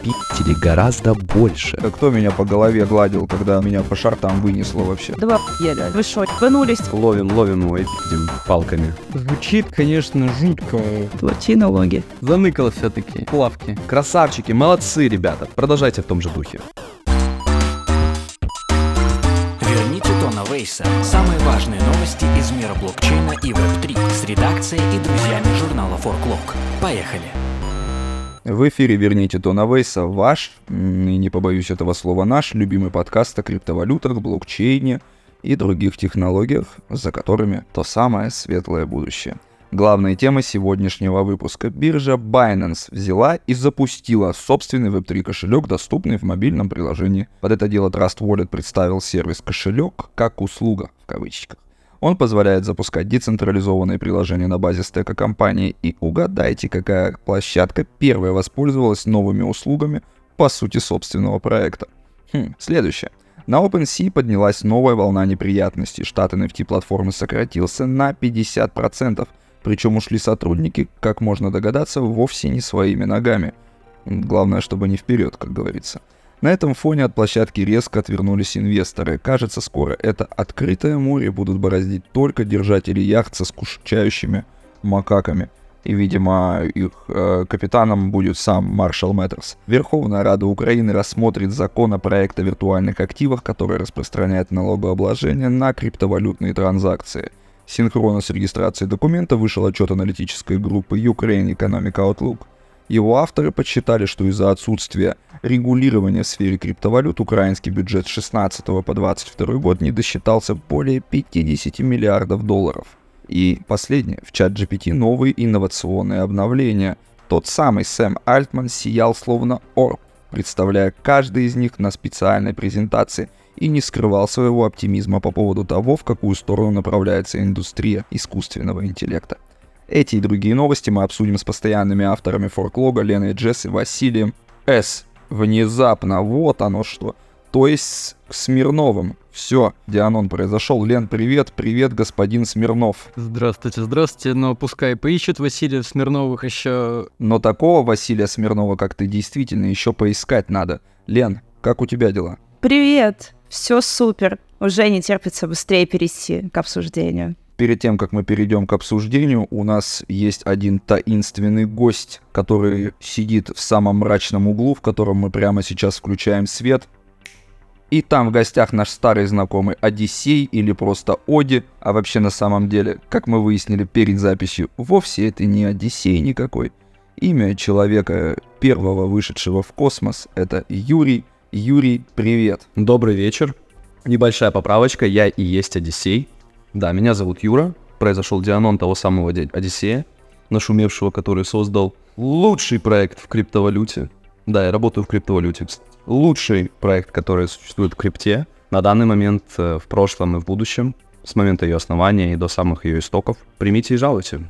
Питере гораздо больше. Да кто меня по голове гладил, когда меня по шартам вынесло вообще? Два ели. Вы шо, ебанулись? Ловим, ловим его и палками. Звучит, конечно, жутко. Плохие налоги. Заныкало все-таки. Плавки. Красавчики, молодцы, ребята. Продолжайте в том же духе. Верните Тона Вейса. Самые важные новости из мира блокчейна и Web3 с редакцией и друзьями журнала Forklog. Поехали! В эфире «Верните Тона Вейса» ваш, и не побоюсь этого слова, наш любимый подкаст о криптовалютах, блокчейне и других технологиях, за которыми то самое светлое будущее. Главная тема сегодняшнего выпуска. Биржа Binance взяла и запустила собственный Web3 кошелек, доступный в мобильном приложении. Под это дело Trust Wallet представил сервис кошелек как услуга в кавычках. Он позволяет запускать децентрализованные приложения на базе стека компании. И угадайте, какая площадка первая воспользовалась новыми услугами по сути собственного проекта. Хм, следующее. На OpenSea поднялась новая волна неприятностей. Штат NFT-платформы сократился на 50%. Причем ушли сотрудники, как можно догадаться, вовсе не своими ногами. Главное, чтобы не вперед, как говорится. На этом фоне от площадки резко отвернулись инвесторы. Кажется, скоро это открытое море будут бороздить только держатели яхт со скучающими макаками. И, видимо, их э, капитаном будет сам Маршал Мэттерс. Верховная Рада Украины рассмотрит законопроект о виртуальных активах, который распространяет налогообложение на криптовалютные транзакции. Синхронно с регистрацией документа вышел отчет аналитической группы Ukraine Economic Outlook. Его авторы подсчитали, что из-за отсутствия регулирования в сфере криптовалют украинский бюджет с 16 по 22 год не досчитался более 50 миллиардов долларов. И последнее, в чат GPT новые инновационные обновления. Тот самый Сэм Альтман сиял словно орб, представляя каждый из них на специальной презентации и не скрывал своего оптимизма по поводу того, в какую сторону направляется индустрия искусственного интеллекта. Эти и другие новости мы обсудим с постоянными авторами Форклога Леной Джесс и Василием С. Внезапно, вот оно что. То есть с Смирновым. Все, Дианон произошел. Лен, привет, привет, господин Смирнов. Здравствуйте, здравствуйте. Но пускай поищут Василия Смирновых еще... Но такого Василия Смирнова, как ты, действительно еще поискать надо. Лен, как у тебя дела? Привет. Все супер. Уже не терпится быстрее перейти к обсуждению. Перед тем, как мы перейдем к обсуждению, у нас есть один таинственный гость, который сидит в самом мрачном углу, в котором мы прямо сейчас включаем свет. И там в гостях наш старый знакомый Одиссей или просто Оди, а вообще на самом деле, как мы выяснили перед записью, вовсе это не Одиссей никакой. Имя человека, первого вышедшего в космос, это Юрий. Юрий, привет. Добрый вечер. Небольшая поправочка, я и есть Одиссей. Да, меня зовут Юра. Произошел Дианон того самого Ди- Одиссея, нашумевшего, который создал лучший проект в криптовалюте. Да, я работаю в криптовалюте. Лучший проект, который существует в крипте на данный момент, э, в прошлом и в будущем, с момента ее основания и до самых ее истоков. Примите и жалуйте.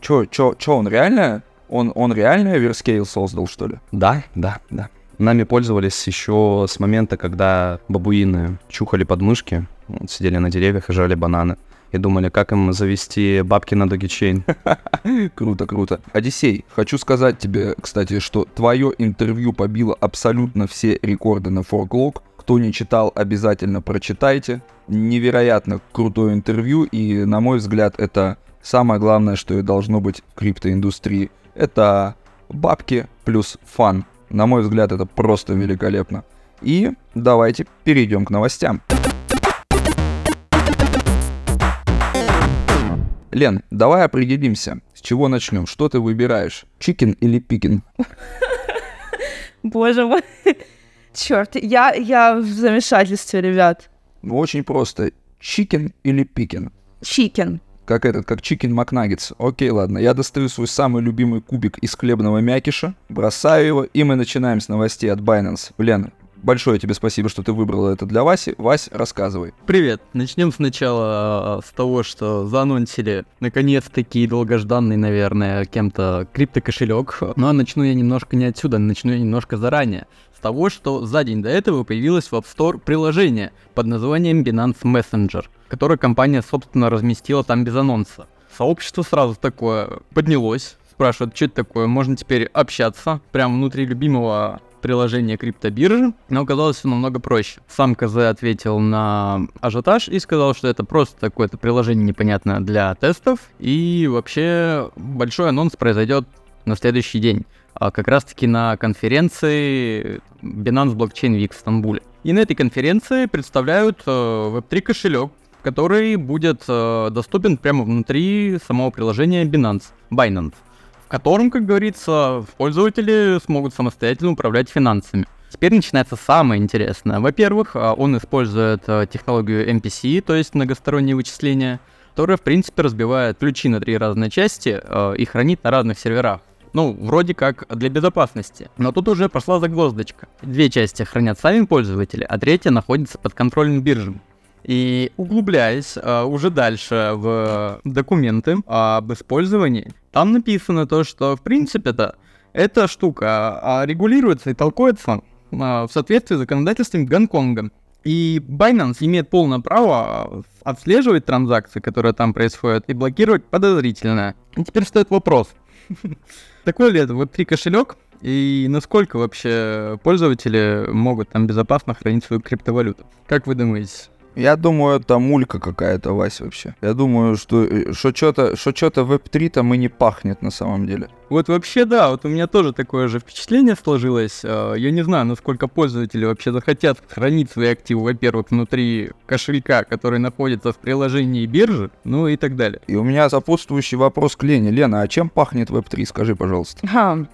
Чё, чё, чё, он реально? Он, он реально Everscale создал, что ли? Да, да, да. Нами пользовались еще с момента, когда бабуины чухали подмышки, вот, сидели на деревьях и жрали бананы. И думали, как им завести бабки на Dogechain. Круто, круто. Одиссей, хочу сказать тебе, кстати, что твое интервью побило абсолютно все рекорды на Forklog. Кто не читал, обязательно прочитайте. Невероятно крутое интервью, и, на мой взгляд, это самое главное, что и должно быть в криптоиндустрии. Это бабки плюс фан. На мой взгляд, это просто великолепно. И давайте перейдем к новостям. Лен, давай определимся, с чего начнем. Что ты выбираешь? Chicken или пикин? Боже мой. Черт, я, я в замешательстве, ребят. Ну, Очень просто. Chicken или пикин? Chicken. Как этот, как chicken McNuggets. Окей, ладно. Я достаю свой самый любимый кубик из хлебного мякиша, бросаю его, и мы начинаем с новостей от Binance. Лен, большое тебе спасибо, что ты выбрала это для Васи. Вась, рассказывай. Привет. Начнем сначала а, с того, что заанонсили наконец-таки долгожданный, наверное, кем-то криптокошелек. Но начну я немножко не отсюда, начну я немножко заранее. С того, что за день до этого появилось в App Store приложение под названием Binance Messenger, которое компания, собственно, разместила там без анонса. Сообщество сразу такое поднялось, спрашивают, что это такое, можно теперь общаться прямо внутри любимого приложение криптобиржи, но оказалось все намного проще. Сам КЗ ответил на ажиотаж и сказал, что это просто какое-то приложение непонятное для тестов, и вообще большой анонс произойдет на следующий день, а как раз-таки на конференции Binance Blockchain Week в Стамбуле. И на этой конференции представляют э, Web3 кошелек, который будет э, доступен прямо внутри самого приложения Binance, Binance, в котором, как говорится, пользователи смогут самостоятельно управлять финансами. Теперь начинается самое интересное. Во-первых, э, он использует э, технологию MPC, то есть многостороннее вычисление, которое, в принципе, разбивает ключи на три разные части э, и хранит на разных серверах. Ну, вроде как для безопасности. Но тут уже пошла загвоздочка. Две части хранят сами пользователи, а третья находится под контролем биржи. И углубляясь а, уже дальше в документы об использовании, там написано то, что в принципе-то эта штука а, регулируется и толкуется а, в соответствии с законодательством Гонконга. И Binance имеет полное право отслеживать транзакции, которые там происходят, и блокировать подозрительное. И теперь стоит вопрос. Такой ли это Web3 кошелек? И насколько вообще пользователи могут там безопасно хранить свою криптовалюту? Как вы думаете? Я думаю, это мулька какая-то, Вась, вообще. Я думаю, что э, что-то что что веб-3 там и не пахнет на самом деле. Вот вообще да, вот у меня тоже такое же впечатление сложилось. А, я не знаю, насколько пользователи вообще захотят хранить свои активы, во-первых, внутри кошелька, который находится в приложении биржи, ну и так далее. И у меня сопутствующий вопрос к Лене. Лена, а чем пахнет веб-3, скажи, пожалуйста? Ага.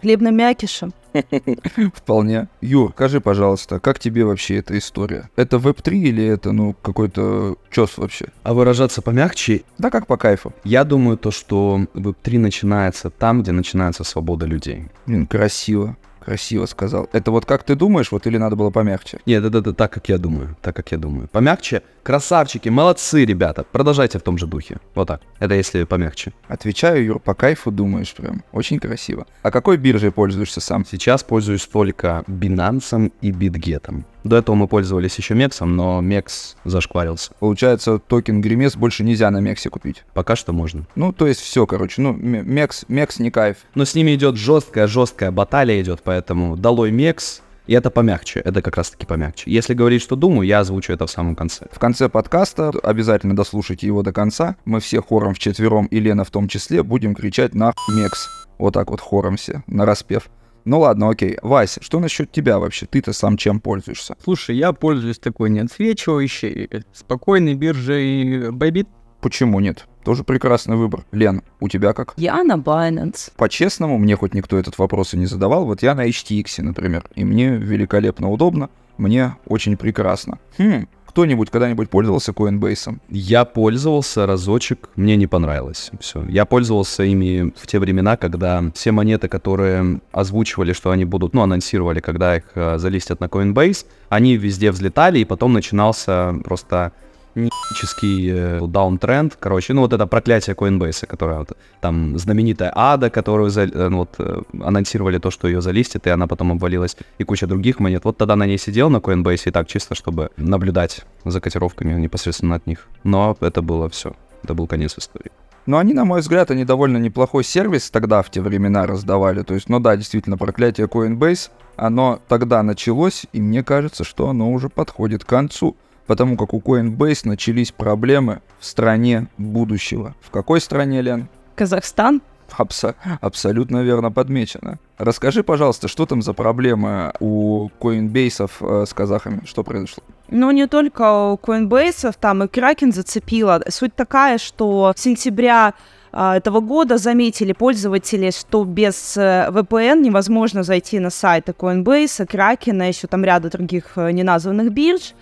Хлебным мякишем. Вполне. Юр, скажи, пожалуйста, как тебе вообще эта история? Это веб-3 или это, ну, какой-то чес вообще? А выражаться помягче, Да как по кайфу. я думаю, то, что Web3 начинается там, где начинается свобода людей. Блин, красиво. Красиво сказал. Это вот как ты думаешь, вот или надо было помягче? Нет, это, это так, как я думаю. Так, как я думаю. Помягче. Красавчики, молодцы, ребята. Продолжайте в том же духе. Вот так. Это если помягче. Отвечаю, Юр, по кайфу думаешь прям. Очень красиво. А какой биржей пользуешься сам? Сейчас пользуюсь только Binance и BitGet. До этого мы пользовались еще Мексом, но Мекс зашкварился. Получается, токен Гримес больше нельзя на Мексе купить. Пока что можно. Ну, то есть все, короче. Ну, Мекс, Мекс не кайф. Но с ними идет жесткая-жесткая баталия идет, поэтому долой Мекс. И это помягче, это как раз таки помягче. Если говорить, что думаю, я озвучу это в самом конце. В конце подкаста, обязательно дослушайте его до конца, мы все хором вчетвером и Лена в том числе будем кричать на Мекс. Вот так вот хором все, на распев. Ну ладно, окей. Вася, что насчет тебя вообще? Ты-то сам чем пользуешься? Слушай, я пользуюсь такой неотсвечивающей, спокойной биржей Bybit. Почему нет? Тоже прекрасный выбор. Лен, у тебя как? Я на Binance. По-честному, мне хоть никто этот вопрос и не задавал, вот я на HTX, например, и мне великолепно удобно, мне очень прекрасно. Хм, кто-нибудь когда-нибудь пользовался Coinbase? Я пользовался разочек, мне не понравилось. Все. Я пользовался ими в те времена, когда все монеты, которые озвучивали, что они будут, ну, анонсировали, когда их э, залистят на Coinbase, они везде взлетали, и потом начинался просто нический э, даунтренд, короче, ну вот это проклятие Coinbase, которое вот, там знаменитая Ада, которую за, э, ну, вот, э, анонсировали то, что ее залистят, и она потом обвалилась, и куча других монет. Вот тогда на ней сидел на Coinbase и так чисто, чтобы наблюдать за котировками непосредственно от них. Но это было все. Это был конец истории. Но они, на мой взгляд, они довольно неплохой сервис тогда в те времена раздавали. То есть, ну да, действительно, проклятие Coinbase, оно тогда началось, и мне кажется, что оно уже подходит к концу. Потому как у Coinbase начались проблемы в стране будущего. В какой стране, Лен? Казахстан. Абсо- абсолютно верно подмечено. Расскажи, пожалуйста, что там за проблемы у Coinbase э, с казахами? Что произошло? Ну, не только у Coinbase, там и Kraken зацепила. Суть такая, что с сентября а, этого года заметили пользователи, что без э, VPN невозможно зайти на сайты Coinbase, Kraken, еще там ряда других э, неназванных бирж.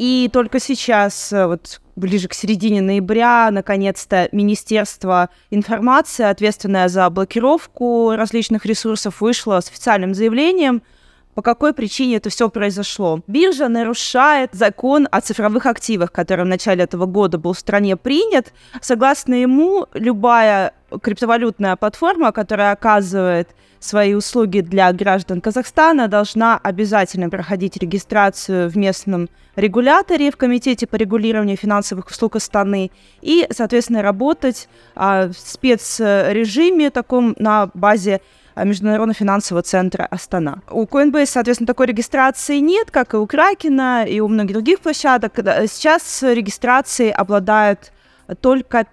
И только сейчас, э, вот ближе к середине ноября, наконец-то Министерство информации, ответственное за блокировку различных ресурсов, вышло с официальным заявлением, по какой причине это все произошло. Биржа нарушает закон о цифровых активах, который в начале этого года был в стране принят. Согласно ему, любая криптовалютная платформа, которая оказывает свои услуги для граждан Казахстана, должна обязательно проходить регистрацию в местном регуляторе, в Комитете по регулированию финансовых услуг Астаны, и, соответственно, работать а, в спецрежиме таком на базе а, Международного финансового центра Астана. У Coinbase, соответственно, такой регистрации нет, как и у Кракена, и у многих других площадок. Сейчас регистрацией обладают только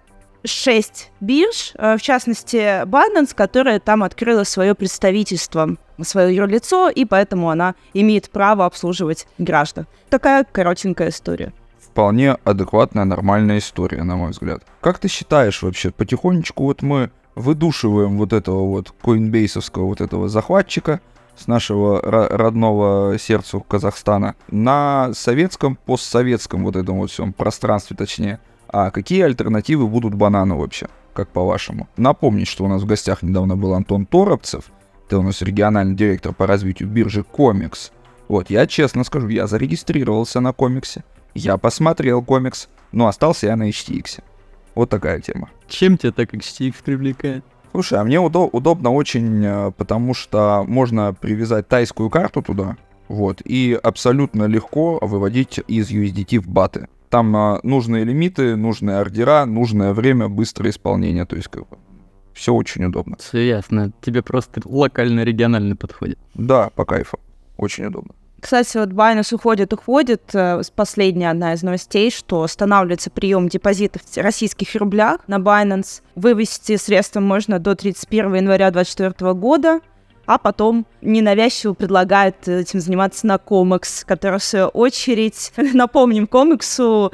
шесть бирж, э, в частности, Binance, которая там открыла свое представительство, свое юрлицо, и поэтому она имеет право обслуживать граждан. Такая коротенькая история. Вполне адекватная, нормальная история, на мой взгляд. Как ты считаешь вообще, потихонечку вот мы выдушиваем вот этого вот коинбейсовского вот этого захватчика с нашего родного сердцу Казахстана на советском, постсоветском вот этом вот всем пространстве, точнее. А какие альтернативы будут банану вообще, как по-вашему? Напомнить, что у нас в гостях недавно был Антон Торопцев, это у нас региональный директор по развитию биржи Комикс. Вот, я честно скажу, я зарегистрировался на комиксе, я посмотрел комикс, но остался я на HTX. Вот такая тема. Чем тебя так HTX привлекает? Слушай, а мне удо- удобно очень, э, потому что можно привязать тайскую карту туда, вот, и абсолютно легко выводить из USDT в баты. Там а, нужные лимиты, нужные ордера, нужное время, быстрое исполнение. То есть как бы, все очень удобно. Все ясно. Тебе просто локально-регионально подходит. Да, по кайфу. Очень удобно. Кстати, вот Binance уходит, уходит. Э, последняя одна из новостей, что останавливается прием депозитов в российских рублях на Binance. Вывести средства можно до 31 января 2024 года а потом ненавязчиво предлагает этим заниматься на комикс, который, в свою очередь, напомним комиксу,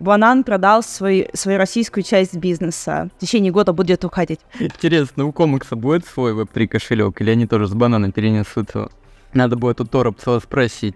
Банан продал свой, свою российскую часть бизнеса. В течение года будет уходить. Интересно, у комикса будет свой веб-3 кошелек, или они тоже с банана перенесут его? Надо будет у Торопцева спросить.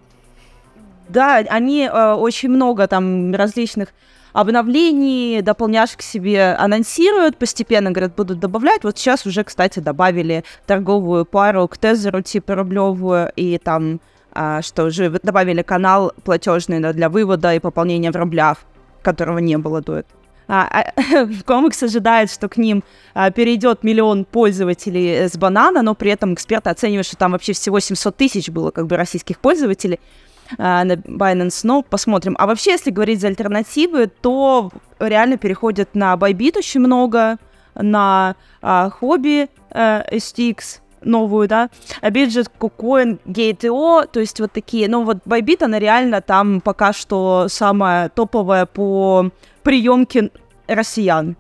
Да, они э, очень много там различных обновлений, дополняшек себе анонсируют, постепенно, говорят, будут добавлять. Вот сейчас уже, кстати, добавили торговую пару к Тезеру, типа рублевую, и там, а, что уже добавили канал платежный для вывода и пополнения в рублях, которого не было до этого. А, а, комикс ожидает, что к ним а, перейдет миллион пользователей с банана, но при этом эксперты оценивают, что там вообще всего 700 тысяч было как бы российских пользователей на Binance, но посмотрим. А вообще, если говорить за альтернативы, то реально переходят на Bybit очень много, на а, хобби а, STX, новую, да, Bidget, KuCoin, Gate.io, то есть вот такие. Ну вот Bybit, она реально там пока что самая топовая по приемке россиян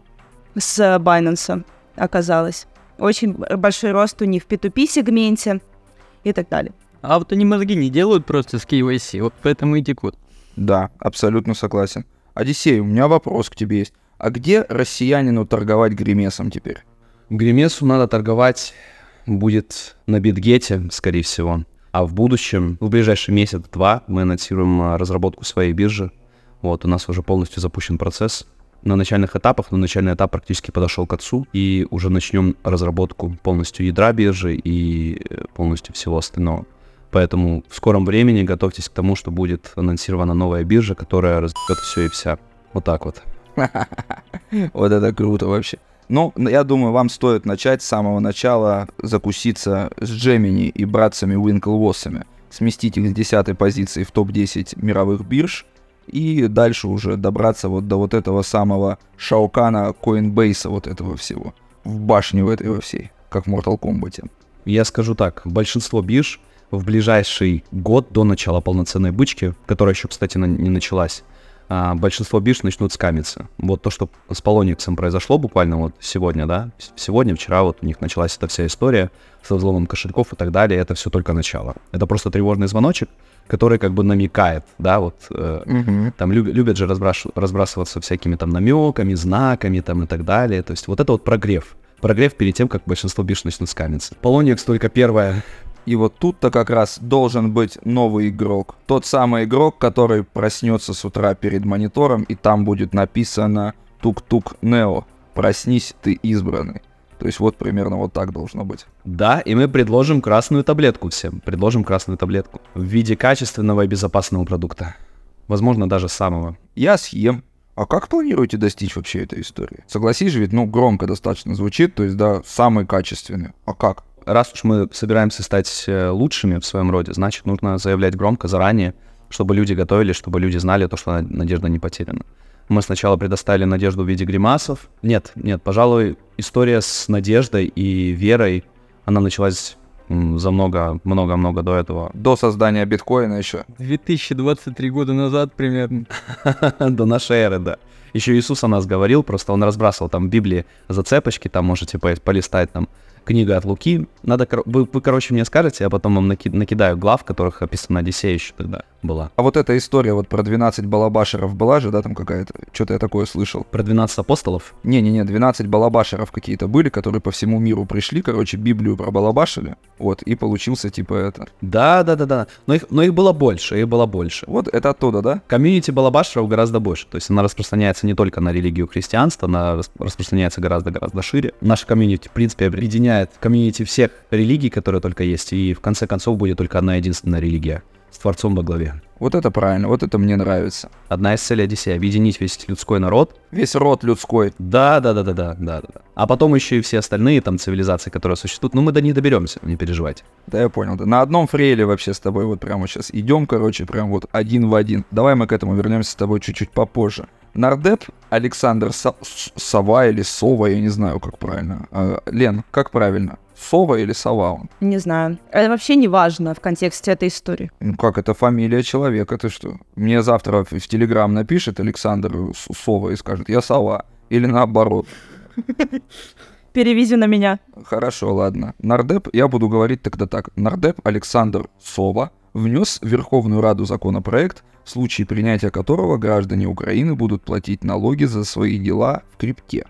с Binance оказалась. Очень большой рост у них в P2P сегменте и так далее. А вот они мозги не делают просто с KYC, вот поэтому и текут. Да, абсолютно согласен. Одиссей, у меня вопрос к тебе есть. А где россиянину торговать гримесом теперь? Гримесу надо торговать будет на Битгете, скорее всего. А в будущем, в ближайший месяц-два, мы анонсируем а, разработку своей биржи. Вот, у нас уже полностью запущен процесс на начальных этапах, но начальный этап практически подошел к отцу, и уже начнем разработку полностью ядра биржи и э, полностью всего остального. Поэтому в скором времени готовьтесь к тому, что будет анонсирована новая биржа, которая разберет все и вся. Вот так вот. Вот это круто вообще. Ну, я думаю, вам стоит начать с самого начала закуситься с Джемини и братцами Уинклвоссами, сместить их с десятой позиции в топ-10 мировых бирж, и дальше уже добраться вот до вот этого самого Шаукана Coinbase вот этого всего. В башне в этой во всей, как в Mortal Kombat. Я скажу так, большинство бирж в ближайший год до начала полноценной бычки, которая еще, кстати, не началась, а, большинство бирж начнут скамиться. Вот то, что с Полониксом произошло буквально вот сегодня, да, сегодня, вчера вот у них началась эта вся история со взломом кошельков и так далее, это все только начало. Это просто тревожный звоночек, который как бы намекает, да, вот э, угу. там люб, любят же разбраш, разбрасываться всякими там намеками, знаками там и так далее. То есть вот это вот прогрев. Прогрев перед тем, как большинство бирж начнут скамиться. Полоникс только первая и вот тут-то как раз должен быть новый игрок. Тот самый игрок, который проснется с утра перед монитором, и там будет написано «Тук-тук Нео». Проснись, ты избранный. То есть вот примерно вот так должно быть. Да, и мы предложим красную таблетку всем. Предложим красную таблетку в виде качественного и безопасного продукта. Возможно, даже самого. Я съем. А как планируете достичь вообще этой истории? Согласись же, ведь, ну, громко достаточно звучит, то есть, да, самый качественный. А как? Раз уж мы собираемся стать э, лучшими в своем роде, значит, нужно заявлять громко заранее, чтобы люди готовились, чтобы люди знали то, что надежда не потеряна. Мы сначала предоставили надежду в виде гримасов. Нет, нет, пожалуй, история с надеждой и верой Она началась за много-много-много до этого. До создания биткоина еще. 2023 года назад примерно. До нашей эры, да. Еще Иисус о нас говорил, просто он разбрасывал там в Библии зацепочки, там можете по- полистать там книга от Луки. Надо, вы, вы, короче, мне скажете, я потом вам наки- накидаю глав, в которых описана Одиссея еще тогда была. А вот эта история вот про 12 балабашеров была же, да, там какая-то? Что-то я такое слышал. Про 12 апостолов? Не-не-не, 12 балабашеров какие-то были, которые по всему миру пришли, короче, Библию пробалабашили, вот, и получился типа это. Да, да, да, да. Но их, но их было больше, их было больше. Вот это оттуда, да? Комьюнити балабашеров гораздо больше. То есть она распространяется не только на религию христианства, она рас- распространяется гораздо-гораздо шире. Наша комьюнити, в принципе, объединяет комьюнити всех религий, которые только есть, и в конце концов будет только одна единственная религия с Творцом во главе. Вот это правильно, вот это мне нравится. Одна из целей Одиссея — объединить весь людской народ. Весь род людской. Да, да, да, да, да, да, да. А потом еще и все остальные там цивилизации, которые существуют. Ну, мы до них доберемся, не переживайте. Да, я понял. Да. На одном фрейле вообще с тобой вот прямо сейчас идем, короче, прям вот один в один. Давай мы к этому вернемся с тобой чуть-чуть попозже. Нардеп Александр Сова или Сова, я не знаю, как правильно. А, Лен, как правильно? Сова или Сова? Не знаю. Это вообще не важно в контексте этой истории. Ну как, это фамилия человека, ты что? Мне завтра в, в Телеграм напишет Александр Сова и скажет, я Сова. Или наоборот. Перевези на меня. Хорошо, ладно. Нардеп, я буду говорить тогда так. Нардеп Александр Сова внес в Верховную Раду законопроект, в случае принятия которого граждане Украины будут платить налоги за свои дела в крипте.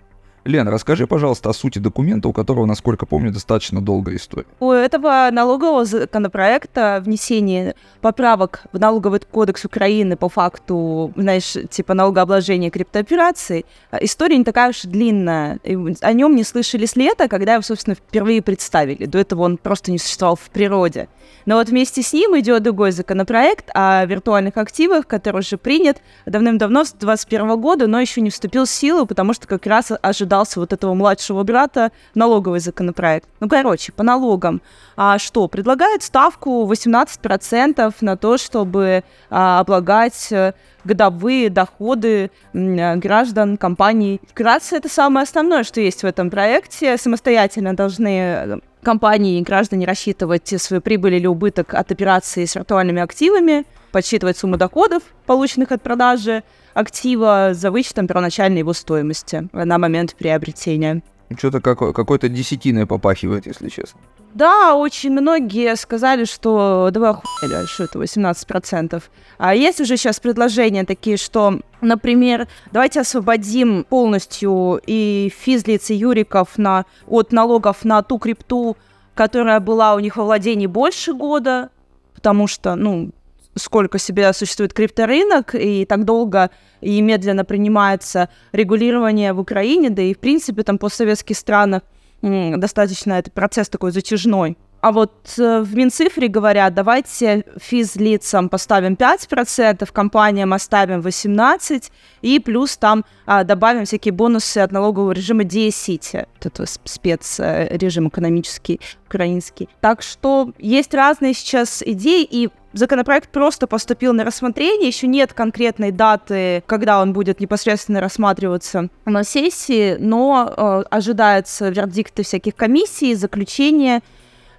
Лен, расскажи, пожалуйста, о сути документа, у которого, насколько помню, достаточно долгая история. У этого налогового законопроекта внесение поправок в налоговый кодекс Украины по факту, знаешь, типа налогообложения криптоопераций, а, история не такая уж длинная. О нем не слышали с лета, когда его, собственно, впервые представили. До этого он просто не существовал в природе. Но вот вместе с ним идет другой законопроект о виртуальных активах, который уже принят давным-давно, с 2021 года, но еще не вступил в силу, потому что как раз ожидался вот этого младшего брата налоговый законопроект. Ну, короче, по налогам. А что? Предлагают ставку 18% на то, чтобы а, облагать э, годовые доходы граждан компаний. Вкратце, это самое основное, что есть в этом проекте. Самостоятельно должны э, компании и граждане рассчитывать свою прибыль или убыток от операции с виртуальными активами, подсчитывать сумму доходов, полученных от продажи актива за вычетом первоначальной его стоимости на момент приобретения. Что-то какой- какой-то десятиной попахивает, если честно. Да, очень многие сказали, что да вы охуели, что это 18%. А есть уже сейчас предложения такие, что, например, давайте освободим полностью и физлиц, и юриков на, от налогов на ту крипту, которая была у них во владении больше года, потому что, ну, сколько себе существует крипторынок, и так долго и медленно принимается регулирование в Украине, да и, в принципе, там постсоветских странах м, достаточно этот процесс такой затяжной. А вот э, в Минцифре говорят, давайте физлицам поставим 5%, компаниям оставим 18%, и плюс там а, добавим всякие бонусы от налогового режима 10, вот это спецрежим экономический украинский. Так что есть разные сейчас идеи, и законопроект просто поступил на рассмотрение, еще нет конкретной даты, когда он будет непосредственно рассматриваться на сессии, но э, ожидаются вердикты всяких комиссий, заключения.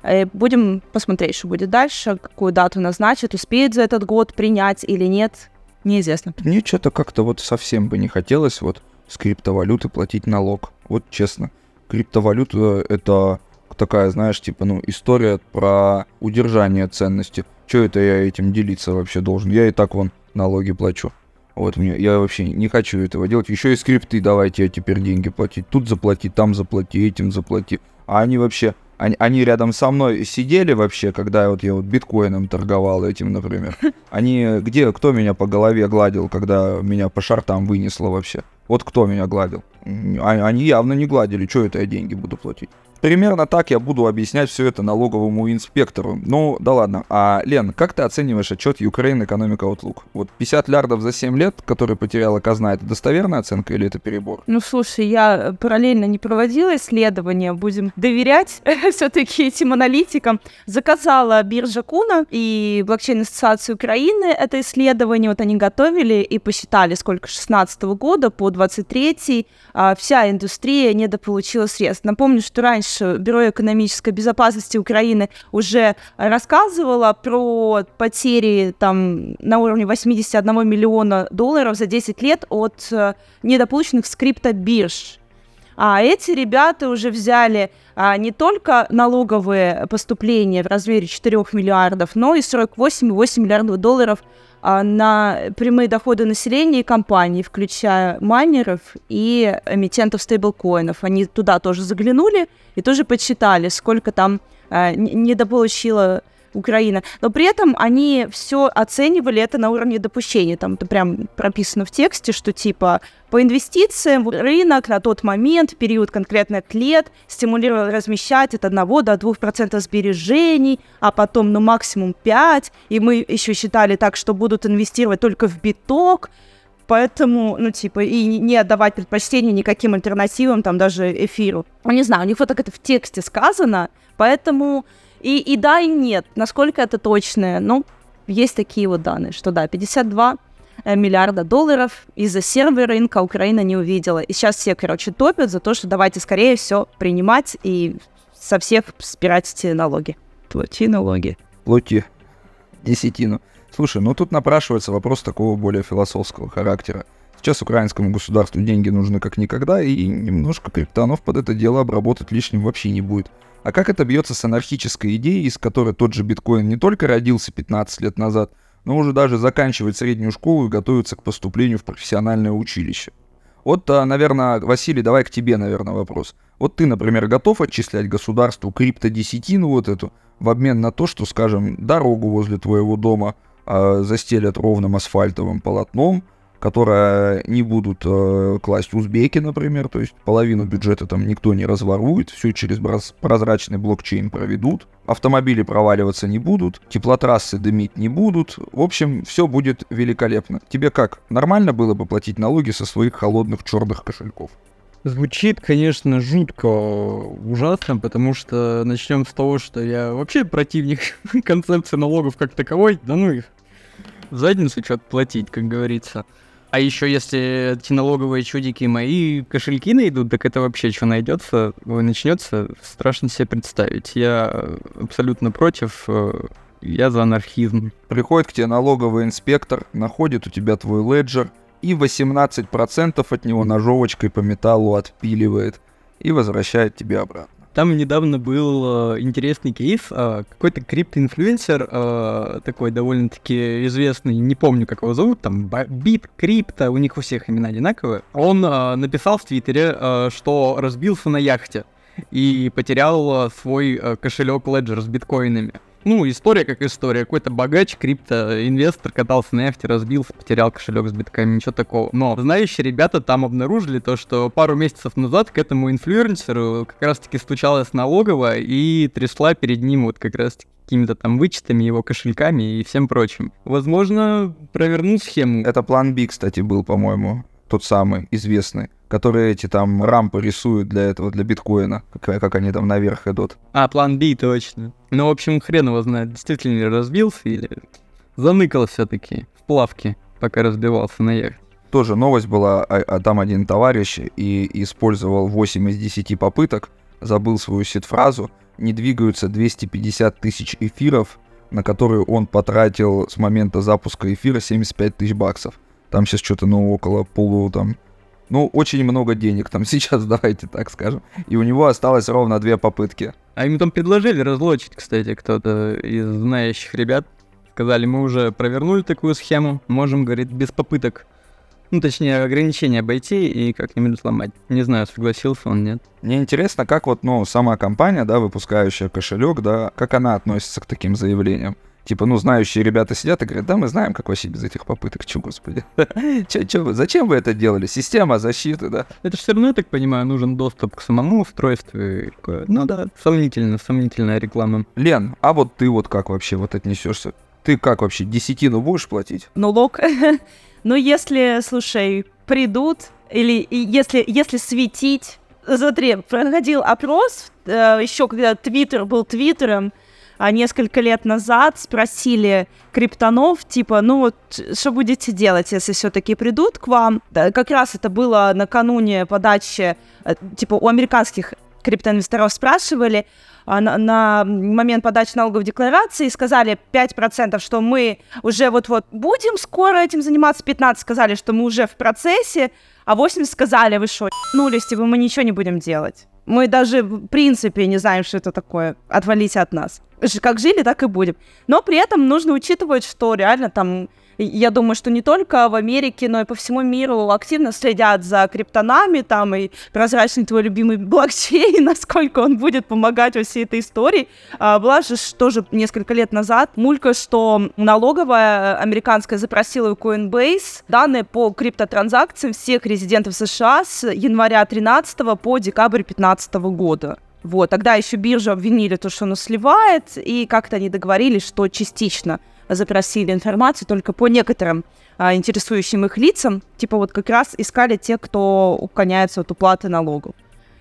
Э, Будем посмотреть, что будет дальше, какую дату назначат, успеют за этот год принять или нет, неизвестно. Мне что-то как-то вот совсем бы не хотелось вот с криптовалюты платить налог. Вот честно. Криптовалюта — это такая, знаешь, типа, ну, история про удержание ценности. Че это я этим делиться вообще должен? Я и так вон налоги плачу. Вот мне, я вообще не хочу этого делать. Еще и скрипты давайте я теперь деньги платить. Тут заплати, там заплати, этим заплати. А они вообще, они, они рядом со мной сидели вообще, когда вот я вот биткоином торговал этим, например. Они, где, кто меня по голове гладил, когда меня по шартам вынесло вообще? Вот кто меня гладил? А- Они явно не гладили, что это я деньги буду платить? Примерно так я буду объяснять все это налоговому инспектору. Ну, да ладно. А, Лен, как ты оцениваешь отчет Ukraine Economic Outlook? Вот 50 лярдов за 7 лет, которые потеряла казна, это достоверная оценка или это перебор? Ну, слушай, я параллельно не проводила исследования, будем доверять все-таки этим аналитикам. Заказала биржа Куна и блокчейн-ассоциация Украины это исследование, вот они готовили и посчитали, сколько с 16 года по 23 а, вся индустрия недополучила средств. Напомню, что раньше раньше Бюро экономической безопасности Украины уже рассказывало про потери там на уровне 81 миллиона долларов за 10 лет от э, недополученных с криптобирж. А эти ребята уже взяли а, не только налоговые поступления в размере 4 миллиардов, но и 48,8 миллиардов долларов а, на прямые доходы населения и компаний, включая майнеров и эмитентов стейблкоинов. Они туда тоже заглянули и тоже подсчитали, сколько там а, недополучила Украина. Но при этом они все оценивали это на уровне допущения. Там это прям прописано в тексте, что типа по инвестициям рынок на тот момент, в период конкретных лет, стимулировал размещать от 1 до 2% сбережений, а потом ну максимум 5%. И мы еще считали так, что будут инвестировать только в биток, поэтому, ну, типа, и не отдавать предпочтение никаким альтернативам, там, даже эфиру. Ну, не знаю, у них вот так это в тексте сказано, поэтому и, и да, и нет. Насколько это точное? Ну, есть такие вот данные, что да, 52 э, миллиарда долларов из-за сервера рынка Украина не увидела. И сейчас все, короче, топят за то, что давайте скорее все принимать и со всех спирать эти налоги. Плати налоги. Плати. Десятину. Слушай, ну тут напрашивается вопрос такого более философского характера. Сейчас украинскому государству деньги нужны как никогда, и немножко криптонов под это дело обработать лишним вообще не будет. А как это бьется с анархической идеей, из которой тот же биткоин не только родился 15 лет назад, но уже даже заканчивает среднюю школу и готовится к поступлению в профессиональное училище? Вот, а, наверное, Василий, давай к тебе, наверное, вопрос. Вот ты, например, готов отчислять государству криптодесятину вот эту в обмен на то, что, скажем, дорогу возле твоего дома э, застелят ровным асфальтовым полотном, которое не будут э, класть узбеки, например, то есть половину бюджета там никто не разворует, все через прозрачный блокчейн проведут, автомобили проваливаться не будут, теплотрассы дымить не будут, в общем, все будет великолепно. Тебе как, нормально было бы платить налоги со своих холодных черных кошельков? Звучит, конечно, жутко ужасно, потому что начнем с того, что я вообще противник концепции налогов как таковой, да ну их задницу что-то платить, как говорится. А еще если эти налоговые чудики мои кошельки найдут, так это вообще что найдется, начнется, страшно себе представить. Я абсолютно против, э, я за анархизм. Приходит к тебе налоговый инспектор, находит у тебя твой леджер, и 18% от него ножовочкой по металлу отпиливает и возвращает тебе обратно. Там недавно был э, интересный кейс. Э, какой-то криптоинфлюенсер, э, такой довольно-таки известный, не помню, как его зовут, там, Бит, Крипто, у них у всех имена одинаковые. Он э, написал в Твиттере, э, что разбился на яхте и потерял э, свой э, кошелек Ledger с биткоинами ну, история как история. Какой-то богач, крипто-инвестор катался на яхте, разбился, потерял кошелек с битками, ничего такого. Но знающие ребята там обнаружили то, что пару месяцев назад к этому инфлюенсеру как раз-таки стучалась налоговая и трясла перед ним вот как раз-таки какими-то там вычетами, его кошельками и всем прочим. Возможно, провернул схему. Это план B, кстати, был, по-моему, тот самый известный которые эти там рампы рисуют для этого, для биткоина, как, как они там наверх идут. А, план B, точно. Ну, в общем, хрен его знает, действительно ли разбился или заныкал все-таки в плавке, пока разбивался на яхте. Тоже новость была, а, а там один товарищ и использовал 8 из 10 попыток, забыл свою сет-фразу, не двигаются 250 тысяч эфиров, на которые он потратил с момента запуска эфира 75 тысяч баксов. Там сейчас что-то, ну, около полу, там, ну, очень много денег там сейчас, давайте так скажем. И у него осталось ровно две попытки. А ему там предложили разлочить, кстати, кто-то из знающих ребят. Сказали, мы уже провернули такую схему, можем, говорит, без попыток. Ну, точнее, ограничения обойти и как-нибудь сломать. Не знаю, согласился он, нет. Мне интересно, как вот, ну, сама компания, да, выпускающая кошелек, да, как она относится к таким заявлениям. Типа, ну, знающие ребята сидят и говорят, да, мы знаем, как вообще без этих попыток, чё, господи. чё, чё вы, зачем вы это делали? Система защиты, да? Это же все равно, я так понимаю, нужен доступ к самому устройству. Ну да, сомнительно, сомнительная реклама. Лен, а вот ты вот как вообще вот отнесешься? Ты как вообще, десятину будешь платить? Налог? ну, если, слушай, придут, или если, если светить... Смотри, проходил опрос, э, еще когда Твиттер был Твиттером, а несколько лет назад спросили криптонов, типа, ну вот, что будете делать, если все-таки придут к вам? Да, как раз это было накануне подачи, э, типа, у американских криптоинвесторов спрашивали а, на, на момент подачи налоговой декларации, сказали 5%, что мы уже вот-вот будем скоро этим заниматься, 15 сказали, что мы уже в процессе, а 80 сказали, вы что, нулись, типа мы ничего не будем делать. Мы даже в принципе не знаем, что это такое. Отвалите от нас. Как жили, так и будем. Но при этом нужно учитывать, что реально там я думаю, что не только в Америке, но и по всему миру активно следят за криптонами, там и прозрачный твой любимый блокчейн, насколько он будет помогать во всей этой истории. А, была же тоже несколько лет назад мулька, что налоговая американская запросила у Coinbase данные по криптотранзакциям всех резидентов США с января 13 по декабрь 15 года. Вот, тогда еще биржу обвинили то, что она сливает, и как-то они договорились, что частично запросили информацию только по некоторым а, интересующим их лицам, типа вот как раз искали те, кто уклоняется от уплаты налогов.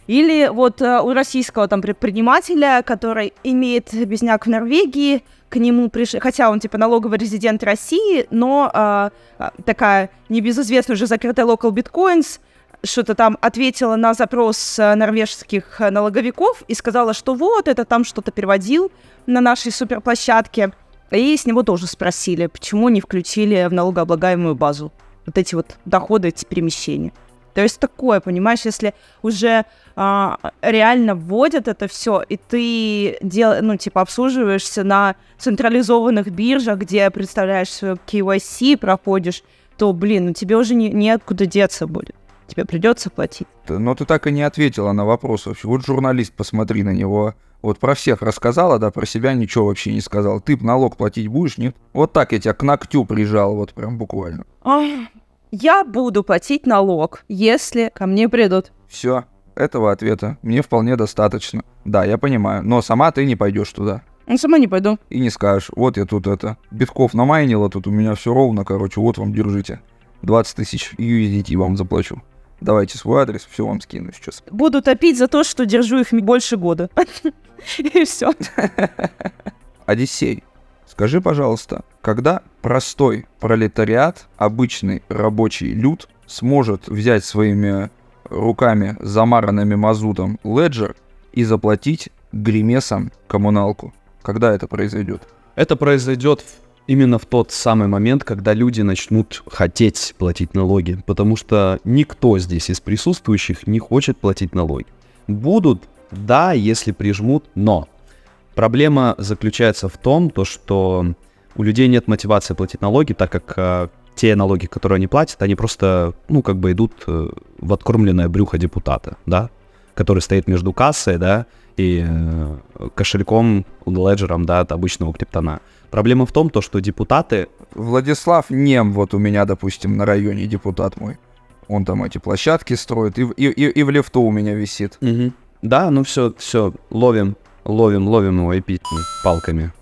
Или вот а, у российского там предпринимателя, который имеет безняк в Норвегии, к нему пришли, хотя он типа налоговый резидент России, но а, а такая небезызвестная уже закрытая local bitcoins что-то там ответила на запрос а, норвежских налоговиков и сказала, что вот, это там что-то переводил на нашей суперплощадке. И с него тоже спросили, почему не включили в налогооблагаемую базу вот эти вот доходы, эти перемещения. То есть такое, понимаешь, если уже а, реально вводят это все, и ты дел, ну, типа, обслуживаешься на централизованных биржах, где представляешь свою KYC, проходишь, то, блин, ну тебе уже не, неоткуда деться будет. Тебе придется платить. Но ты так и не ответила на вопрос вообще. Вот журналист, посмотри на него. Вот про всех рассказала, да, про себя ничего вообще не сказал. Ты налог платить будешь, нет? Вот так я тебя к ногтю прижал, вот прям буквально. Я буду платить налог, если ко мне придут. Все, этого ответа мне вполне достаточно. Да, я понимаю, но сама ты не пойдешь туда. Ну, сама не пойду. И не скажешь, вот я тут это, битков намайнила, тут у меня все ровно, короче, вот вам держите. 20 тысяч USDT вам заплачу. Давайте свой адрес, все вам скину сейчас. Буду топить за то, что держу их больше года. И все. Одиссей, скажи, пожалуйста, когда простой пролетариат, обычный рабочий люд сможет взять своими руками, замаранными мазутом, леджер и заплатить гримесам коммуналку? Когда это произойдет? Это произойдет именно в тот самый момент, когда люди начнут хотеть платить налоги, потому что никто здесь из присутствующих не хочет платить налоги. Будут, да, если прижмут, но проблема заключается в том, то, что у людей нет мотивации платить налоги, так как э, те налоги, которые они платят, они просто, ну, как бы идут э, в откормленное брюхо депутата, да, который стоит между кассой, да, и э, кошельком, леджером, да, от обычного криптона. Проблема в том, то, что депутаты... Владислав Нем, вот у меня, допустим, на районе депутат мой. Он там эти площадки строит, и, и, и, и в лифту у меня висит. Угу. Да, ну все, все, ловим ловим, ловим его и пить палками.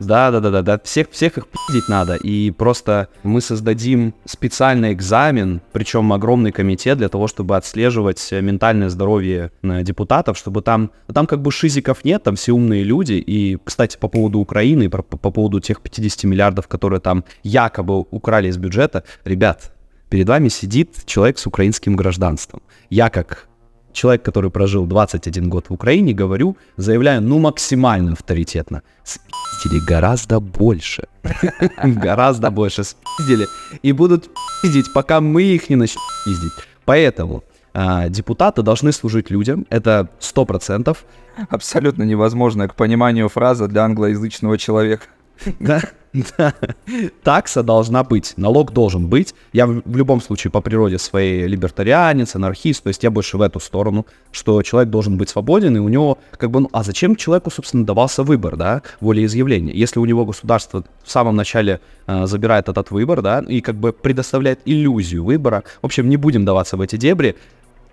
Да, да, да, да, да. Всех, всех их пиздить надо. И просто мы создадим специальный экзамен, причем огромный комитет для того, чтобы отслеживать ментальное здоровье э, депутатов, чтобы там, там как бы шизиков нет, там все умные люди. И, кстати, по поводу Украины, по, по поводу тех 50 миллиардов, которые там якобы украли из бюджета, ребят, перед вами сидит человек с украинским гражданством. Я как человек, который прожил 21 год в Украине, говорю, заявляю, ну, максимально авторитетно. Спиздили гораздо больше. Гораздо больше спиздили. И будут пиздить, пока мы их не начнем пиздить. Поэтому а, депутаты должны служить людям, это сто процентов. Абсолютно невозможная к пониманию фраза для англоязычного человека. Да. Такса должна быть, налог должен быть. Я в, в любом случае по природе своей либертарианец, анархист, то есть я больше в эту сторону, что человек должен быть свободен, и у него как бы, ну, а зачем человеку, собственно, давался выбор, да, волеизъявления? Если у него государство в самом начале э, забирает этот выбор, да, и как бы предоставляет иллюзию выбора, в общем, не будем даваться в эти дебри,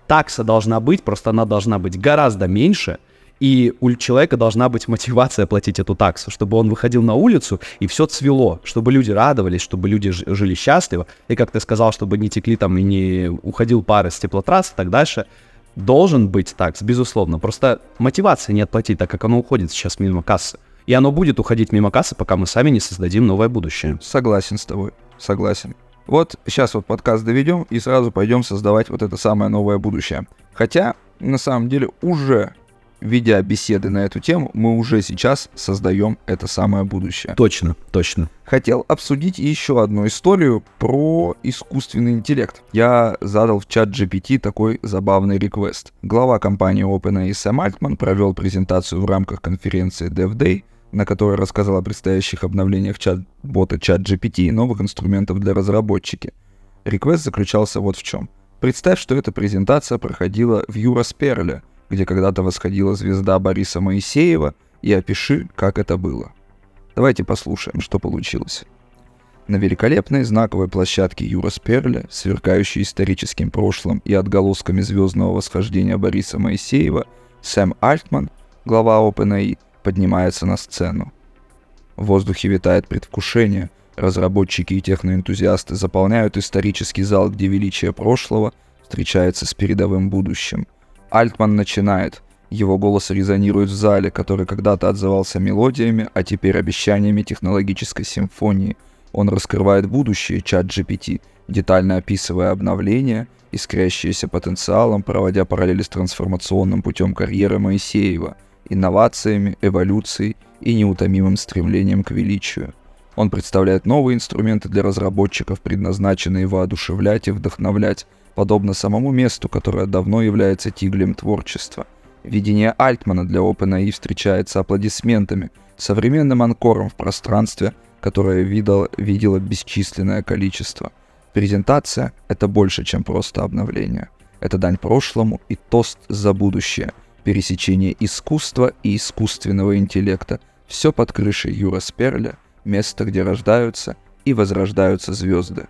такса должна быть, просто она должна быть гораздо меньше, и у человека должна быть мотивация платить эту таксу, чтобы он выходил на улицу и все цвело, чтобы люди радовались, чтобы люди жили счастливо. И как ты сказал, чтобы не текли там и не уходил пары с теплотрасс и так дальше. Должен быть такс, безусловно. Просто мотивации нет платить, так как оно уходит сейчас мимо кассы. И оно будет уходить мимо кассы, пока мы сами не создадим новое будущее. Согласен с тобой, согласен. Вот сейчас вот подкаст доведем и сразу пойдем создавать вот это самое новое будущее. Хотя на самом деле уже ведя беседы на эту тему, мы уже сейчас создаем это самое будущее. Точно, точно. Хотел обсудить еще одну историю про искусственный интеллект. Я задал в чат GPT такой забавный реквест. Глава компании OpenAI Сэм Альтман провел презентацию в рамках конференции DevDay, на которой рассказал о предстоящих обновлениях чат-бота чат GPT и новых инструментов для разработчики. Реквест заключался вот в чем. Представь, что эта презентация проходила в Юрасперле, где когда-то восходила звезда Бориса Моисеева, и опиши, как это было. Давайте послушаем, что получилось. На великолепной знаковой площадке Юрасперля, сверкающей историческим прошлым и отголосками звездного восхождения Бориса Моисеева, Сэм Альтман, глава OpenAI, поднимается на сцену. В воздухе витает предвкушение, разработчики и техноэнтузиасты заполняют исторический зал, где величие прошлого встречается с передовым будущим. Альтман начинает. Его голос резонирует в зале, который когда-то отзывался мелодиями, а теперь обещаниями технологической симфонии. Он раскрывает будущее чат GPT, детально описывая обновления, искрящиеся потенциалом, проводя параллели с трансформационным путем карьеры Моисеева, инновациями, эволюцией и неутомимым стремлением к величию. Он представляет новые инструменты для разработчиков, предназначенные воодушевлять и вдохновлять, подобно самому месту, которое давно является тиглем творчества. Видение Альтмана для OpenAI встречается аплодисментами, современным анкором в пространстве, которое видел, видело бесчисленное количество. Презентация — это больше, чем просто обновление. Это дань прошлому и тост за будущее, пересечение искусства и искусственного интеллекта. Все под крышей Юра Сперля, место, где рождаются и возрождаются звезды.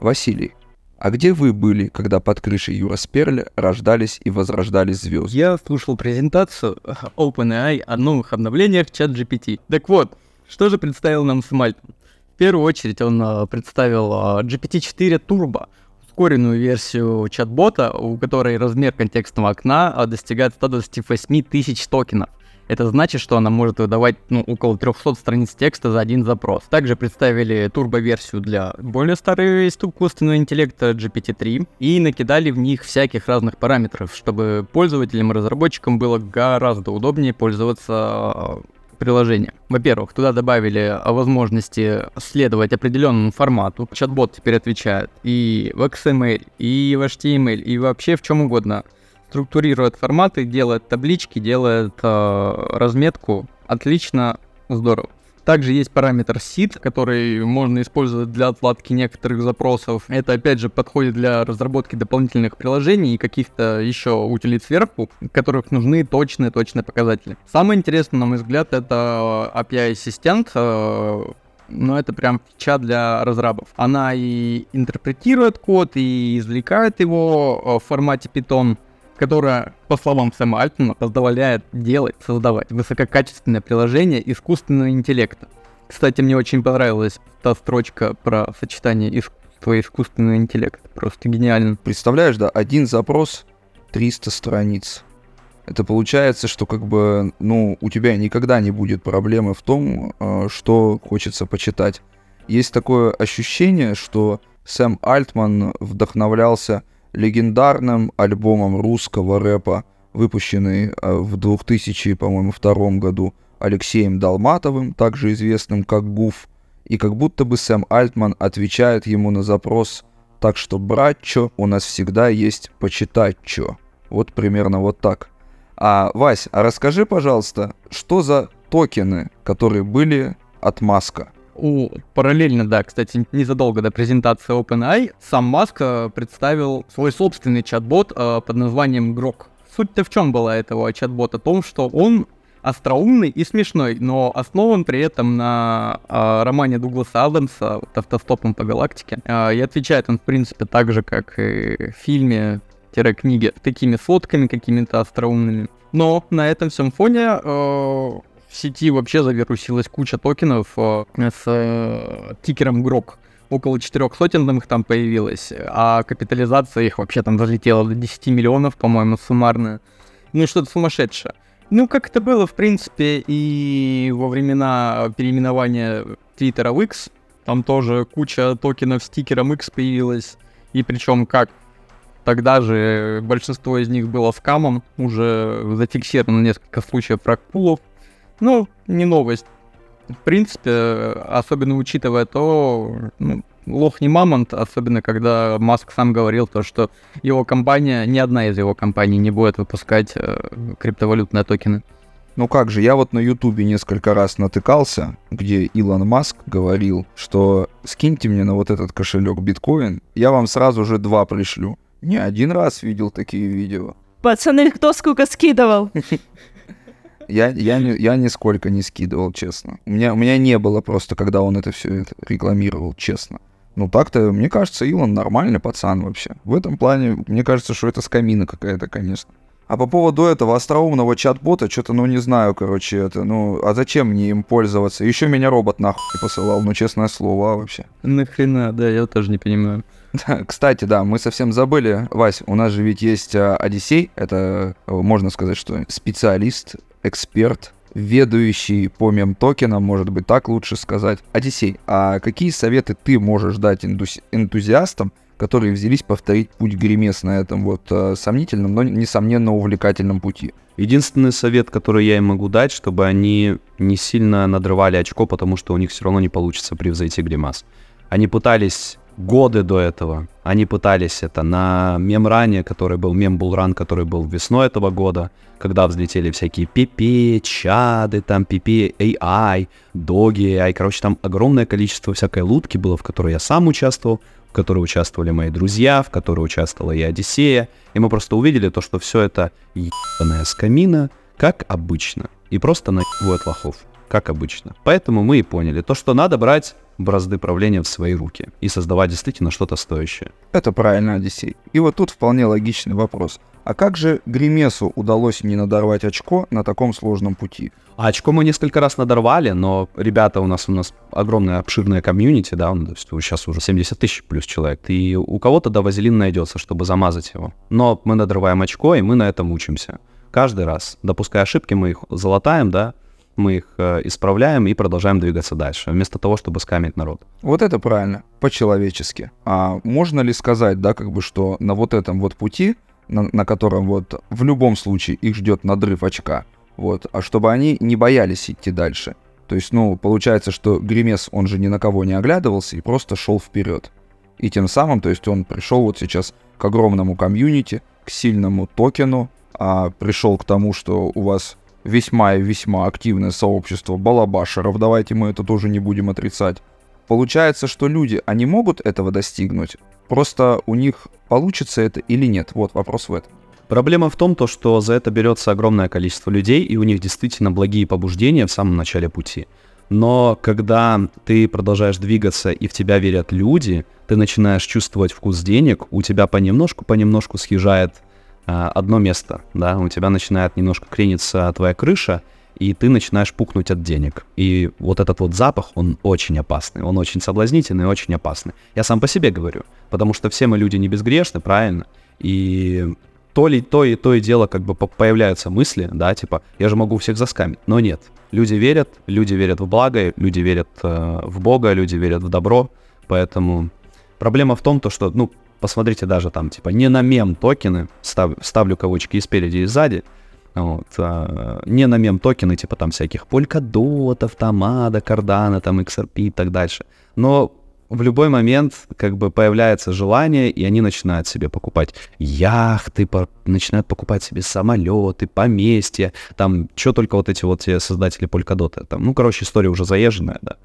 Василий, а где вы были, когда под крышей Юра Сперля рождались и возрождались звезды? Я слушал презентацию OpenAI о новых обновлениях чат GPT. Так вот, что же представил нам Смальтон? В первую очередь он а, представил а, GPT-4 Turbo, ускоренную версию чат-бота, у которой размер контекстного окна а, достигает 128 тысяч токенов. Это значит, что она может выдавать ну, около 300 страниц текста за один запрос. Также представили турбо-версию для более старой искусственного интеллекта GPT-3 и накидали в них всяких разных параметров, чтобы пользователям и разработчикам было гораздо удобнее пользоваться приложения. Во-первых, туда добавили возможности следовать определенному формату. Чат-бот теперь отвечает и в XML, и в HTML, и вообще в чем угодно структурирует форматы, делает таблички, делает э, разметку. Отлично, здорово. Также есть параметр seed, который можно использовать для отладки некоторых запросов. Это, опять же, подходит для разработки дополнительных приложений и каких-то еще утилит сверху, которых нужны точные-точные показатели. Самое интересное, на мой взгляд, это API-ассистент, э, но это прям фича для разрабов. Она и интерпретирует код, и извлекает его э, в формате Python, которая, по словам Сэма Альтона, позволяет делать, создавать высококачественное приложение искусственного интеллекта. Кстати, мне очень понравилась та строчка про сочетание искусства и искусственного интеллекта. Просто гениально. Представляешь, да, один запрос 300 страниц. Это получается, что как бы, ну, у тебя никогда не будет проблемы в том, э, что хочется почитать. Есть такое ощущение, что Сэм Альтман вдохновлялся легендарным альбомом русского рэпа, выпущенный э, в 2000, по-моему, втором году Алексеем Долматовым, также известным как Гуф, и как будто бы Сэм Альтман отвечает ему на запрос «Так что, братчо, у нас всегда есть почитать чё». Вот примерно вот так. А, Вась, а расскажи, пожалуйста, что за токены, которые были от Маска? У, параллельно, да, кстати, незадолго до презентации OpenAI, сам Маск э, представил свой собственный чат-бот э, под названием Grok. Суть-то в чем была этого чат-бота? В том, что он остроумный и смешной, но основан при этом на э, романе Дугласа Адамса вот, «Автостопом по галактике». Э, и отвечает он, в принципе, так же, как и в фильме книге такими фотками какими-то остроумными. Но на этом всем фоне э, в сети вообще завирусилась куча токенов э, с э, тикером ГРОК. Около четырех сотен там их там появилось, а капитализация их вообще там взлетела до 10 миллионов, по-моему, суммарно. Ну, что-то сумасшедшее. Ну, как это было, в принципе, и во времена переименования Твиттера в X, там тоже куча токенов с тикером X появилась, и причем как Тогда же большинство из них было скамом, уже зафиксировано несколько случаев фрагпулов. Ну, не новость. В принципе, особенно учитывая то, ну, лох не мамонт, особенно когда Маск сам говорил то, что его компания, ни одна из его компаний не будет выпускать э, криптовалютные токены. Ну как же, я вот на Ютубе несколько раз натыкался, где Илон Маск говорил, что скиньте мне на вот этот кошелек биткоин, я вам сразу же два пришлю. Не один раз видел такие видео. Пацаны, кто сколько скидывал? Я, я, не- я нисколько не скидывал, честно. У меня, у меня не было просто, когда он это все это рекламировал, честно. Ну так-то, мне кажется, Илон нормальный пацан вообще. В этом плане, мне кажется, что это скамина какая-то, конечно. А по поводу этого остроумного чат-бота, что-то, ну, не знаю, короче, это, ну, а зачем мне им пользоваться? Еще меня робот нахуй посылал, ну, честное слово, а вообще. Нахрена, да, я тоже не понимаю. Да, Кстати, да, мы совсем забыли, Вась, у нас же ведь есть а, Одиссей, это, можно сказать, что специалист, эксперт, ведущий по мем-токенам, может быть, так лучше сказать. Одиссей, а какие советы ты можешь дать индус- энтузиастам, которые взялись повторить путь Гремес на этом вот э, сомнительном, но, несомненно, увлекательном пути? Единственный совет, который я им могу дать, чтобы они не сильно надрывали очко, потому что у них все равно не получится превзойти Гримас. Они пытались годы до этого, они пытались это на мемране, который был мем Булран, который был весной этого года, когда взлетели всякие PP, чады, там PP, AI, доги, AI, короче, там огромное количество всякой лутки было, в которой я сам участвовал, в которой участвовали мои друзья, в которой участвовала и Одиссея, и мы просто увидели то, что все это ебаная скамина, как обычно, и просто наебывают лохов, как обычно. Поэтому мы и поняли, то, что надо брать бразды правления в свои руки и создавать действительно что-то стоящее. Это правильно, Одиссей. И вот тут вполне логичный вопрос. А как же Гремесу удалось не надорвать очко на таком сложном пути? А очко мы несколько раз надорвали, но ребята у нас у нас огромная обширная комьюнити, да, ну, то есть сейчас уже 70 тысяч плюс человек, и у кого-то да вазелин найдется, чтобы замазать его. Но мы надрываем очко, и мы на этом учимся. Каждый раз. Допуская ошибки, мы их залатаем, да, мы их э, исправляем и продолжаем двигаться дальше, вместо того, чтобы скамить народ. Вот это правильно, по-человечески. А можно ли сказать, да, как бы, что на вот этом вот пути, на, на котором вот в любом случае их ждет надрыв очка, вот, а чтобы они не боялись идти дальше. То есть, ну, получается, что Гремес, он же ни на кого не оглядывался и просто шел вперед. И тем самым, то есть он пришел вот сейчас к огромному комьюнити, к сильному токену, а пришел к тому, что у вас весьма и весьма активное сообщество балабашеров, давайте мы это тоже не будем отрицать. Получается, что люди, они могут этого достигнуть, просто у них получится это или нет, вот вопрос в этом. Проблема в том, то, что за это берется огромное количество людей, и у них действительно благие побуждения в самом начале пути. Но когда ты продолжаешь двигаться и в тебя верят люди, ты начинаешь чувствовать вкус денег, у тебя понемножку-понемножку съезжает одно место, да, у тебя начинает немножко крениться твоя крыша, и ты начинаешь пукнуть от денег. И вот этот вот запах, он очень опасный, он очень соблазнительный и очень опасный. Я сам по себе говорю, потому что все мы люди не безгрешны, правильно? И то ли то и то и дело как бы по- появляются мысли, да, типа, я же могу всех заскамить, но нет. Люди верят, люди верят в благо, люди верят э, в Бога, люди верят в добро, поэтому проблема в том, то, что, ну, посмотрите даже там, типа, не на мем токены, став- ставлю кавычки и спереди, и сзади, вот, а, не на мем токены, типа там всяких Polkadot, Автомада, Кардана, там XRP и так дальше. Но в любой момент как бы появляется желание, и они начинают себе покупать яхты, по- начинают покупать себе самолеты, поместья, там, что только вот эти вот те создатели Polkadot, там, ну, короче, история уже заезженная, да.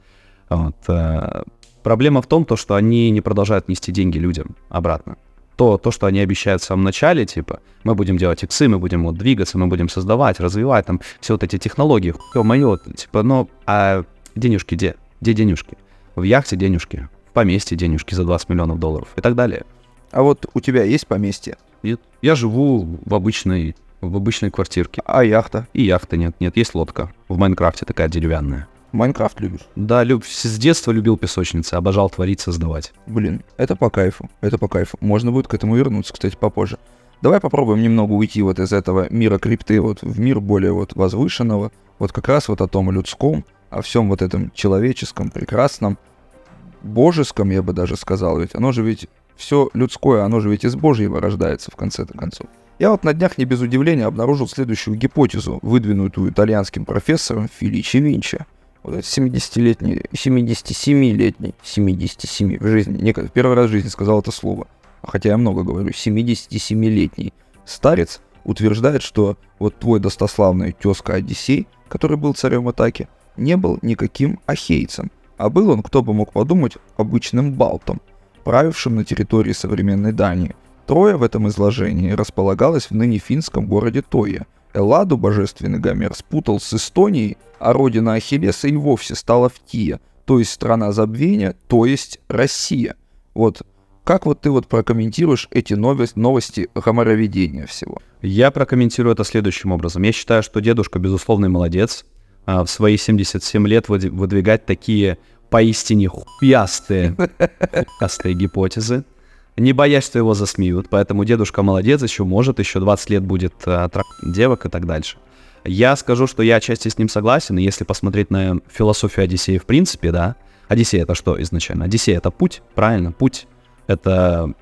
Вот, а, проблема в том, то, что они не продолжают нести деньги людям обратно. То, то, что они обещают в самом начале, типа, мы будем делать иксы, мы будем вот двигаться, мы будем создавать, развивать там все вот эти технологии, мое, типа, но а денежки где? Где денежки? В яхте денежки, в поместье денежки за 20 миллионов долларов и так далее. А вот у тебя есть поместье? И я живу в обычной, в обычной квартирке. А яхта? И яхты нет, нет, есть лодка. В Майнкрафте такая деревянная. Майнкрафт любишь? Да, люб, с детства любил песочницы, обожал творить, создавать. Блин, это по кайфу, это по кайфу. Можно будет к этому вернуться, кстати, попозже. Давай попробуем немного уйти вот из этого мира крипты вот в мир более вот возвышенного, вот как раз вот о том людском, о всем вот этом человеческом, прекрасном, божеском, я бы даже сказал, ведь оно же ведь все людское, оно же ведь из Божьего рождается в конце-то концов. Я вот на днях не без удивления обнаружил следующую гипотезу, выдвинутую итальянским профессором Филичи Винчи. Вот этот 70-летний, 77-летний, 77 в жизни, не, первый раз в жизни сказал это слово, хотя я много говорю, 77-летний старец утверждает, что вот твой достославный тезка Одиссей, который был царем Атаки, не был никаким ахейцем, а был он, кто бы мог подумать, обычным балтом, правившим на территории современной Дании. Троя в этом изложении располагалась в ныне финском городе Тоя. Элладу божественный Гомер спутал с Эстонией, а родина Ахиллеса и вовсе стала в Тия, то есть страна забвения, то есть Россия. Вот как вот ты вот прокомментируешь эти новости, новости гомороведения всего? Я прокомментирую это следующим образом. Я считаю, что дедушка, безусловный молодец, а, в свои 77 лет выд- выдвигать такие поистине хуястые, хуястые гипотезы, не боясь, что его засмеют. Поэтому дедушка молодец, еще может, еще 20 лет будет э, девок и так дальше. Я скажу, что я отчасти с ним согласен, и если посмотреть на философию Одиссея в принципе, да, Одиссея это что изначально? Одиссея это путь, правильно, путь. Это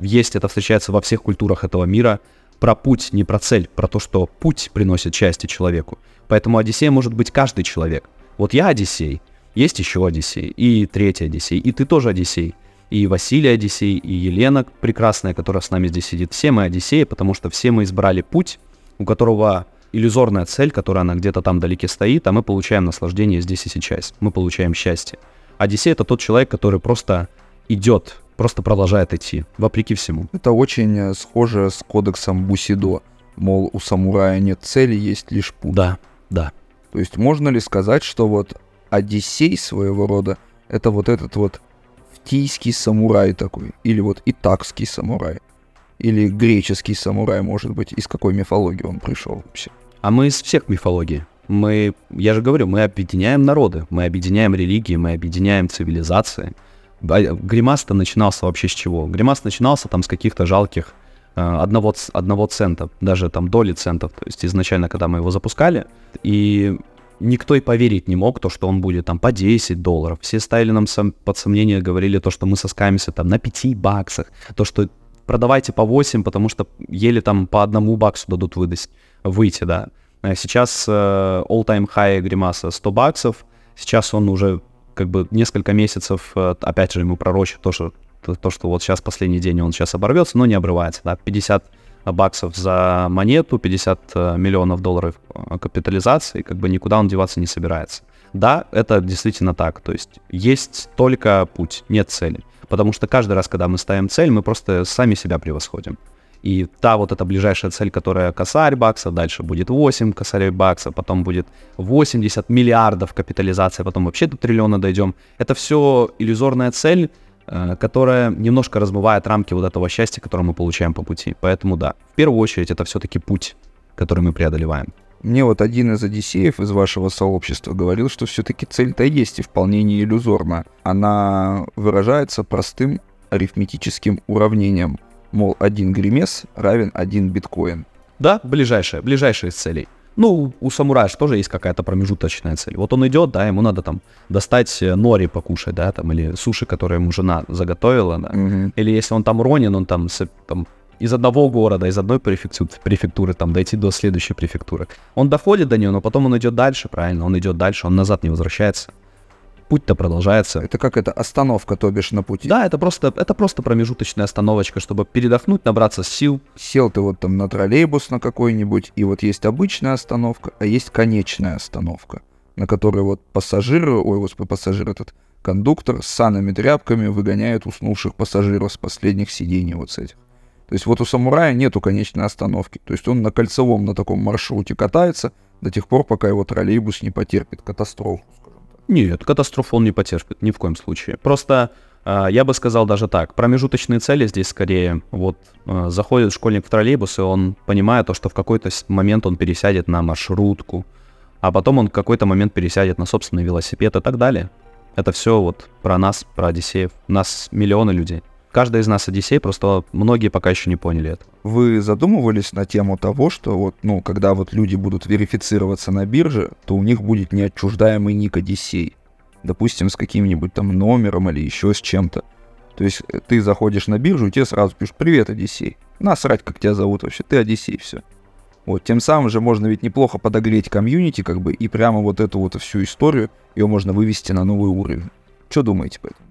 есть, это встречается во всех культурах этого мира. Про путь, не про цель, про то, что путь приносит счастье человеку. Поэтому Одиссей может быть каждый человек. Вот я Одиссей, есть еще Одиссей, и третий Одиссей, и ты тоже Одиссей. И Василий Одиссей, и Елена прекрасная, которая с нами здесь сидит. Все мы Одиссеи, потому что все мы избрали путь, у которого иллюзорная цель, которая она где-то там далеке стоит, а мы получаем наслаждение здесь и сейчас. Мы получаем счастье. Одиссей — это тот человек, который просто идет, просто продолжает идти, вопреки всему. Это очень э, схоже с кодексом Бусидо. Мол, у самурая нет цели, есть лишь путь. Да, да. То есть можно ли сказать, что вот Одиссей своего рода это вот этот вот фтийский самурай такой, или вот итакский самурай, или греческий самурай, может быть, из какой мифологии он пришел вообще? А мы из всех мифологий. Мы, я же говорю, мы объединяем народы, мы объединяем религии, мы объединяем цивилизации. Гримас-то начинался вообще с чего? Гримас начинался там с каких-то жалких э, одного, одного цента, даже там доли центов, то есть изначально, когда мы его запускали, и никто и поверить не мог, то, что он будет там по 10 долларов. Все ставили нам сам, под сомнение, говорили то, что мы соскаемся там на 5 баксах, то, что продавайте по 8, потому что еле там по одному баксу дадут выдать, выйти, да. А сейчас э, all-time high гримаса 100 баксов, сейчас он уже как бы несколько месяцев, э, опять же, ему пророчит то, что, то, то, что вот сейчас последний день он сейчас оборвется, но не обрывается, да, 50 баксов за монету, 50 э, миллионов долларов э, капитализации, как бы никуда он деваться не собирается. Да, это действительно так, то есть есть только путь, нет цели. Потому что каждый раз, когда мы ставим цель, мы просто сами себя превосходим. И та вот эта ближайшая цель, которая косарь баксов, дальше будет 8 косарей баксов, потом будет 80 миллиардов капитализация, потом вообще до триллиона дойдем. Это все иллюзорная цель, которая немножко размывает рамки вот этого счастья, которое мы получаем по пути. Поэтому да, в первую очередь это все-таки путь, который мы преодолеваем. Мне вот один из одиссеев из вашего сообщества говорил, что все-таки цель-то есть и вполне не иллюзорна. Она выражается простым арифметическим уравнением – мол, один гримес равен один биткоин. Да, ближайшая, ближайшая из целей. Ну, у самурая же тоже есть какая-то промежуточная цель. Вот он идет, да, ему надо там достать э, нори покушать, да, там, или суши, которые ему жена заготовила, да. Мгм. Или если он там ронин, он там, там из одного города, из одной префекту- префектуры, там, дойти до следующей префектуры. Он доходит до нее, но потом он идет дальше, правильно, он идет дальше, он назад не возвращается. Путь-то продолжается. Это как это остановка, то бишь на пути. Да, это просто, это просто промежуточная остановочка, чтобы передохнуть, набраться сил. Сел ты вот там на троллейбус на какой-нибудь, и вот есть обычная остановка, а есть конечная остановка, на которой вот пассажиры, ой, господи, пассажир этот, кондуктор с санными тряпками выгоняет уснувших пассажиров с последних сидений вот с этих. То есть вот у самурая нету конечной остановки. То есть он на кольцевом на таком маршруте катается до тех пор, пока его троллейбус не потерпит катастрофу. Нет, катастрофу он не потерпит, ни в коем случае. Просто э, я бы сказал даже так, промежуточные цели здесь скорее, вот э, заходит школьник в троллейбус, и он понимает то, что в какой-то момент он пересядет на маршрутку, а потом он в какой-то момент пересядет на собственный велосипед и так далее. Это все вот про нас, про Одиссеев. Нас миллионы людей. Каждый из нас Одиссей, просто многие пока еще не поняли это. Вы задумывались на тему того, что вот, ну, когда вот люди будут верифицироваться на бирже, то у них будет неотчуждаемый ник Одиссей. Допустим, с каким-нибудь там номером или еще с чем-то. То есть э, ты заходишь на биржу, и тебе сразу пишут «Привет, Одиссей». Насрать, как тебя зовут вообще, ты Одиссей, все. Вот, тем самым же можно ведь неплохо подогреть комьюнити, как бы, и прямо вот эту вот всю историю, ее можно вывести на новый уровень. Что думаете по этому?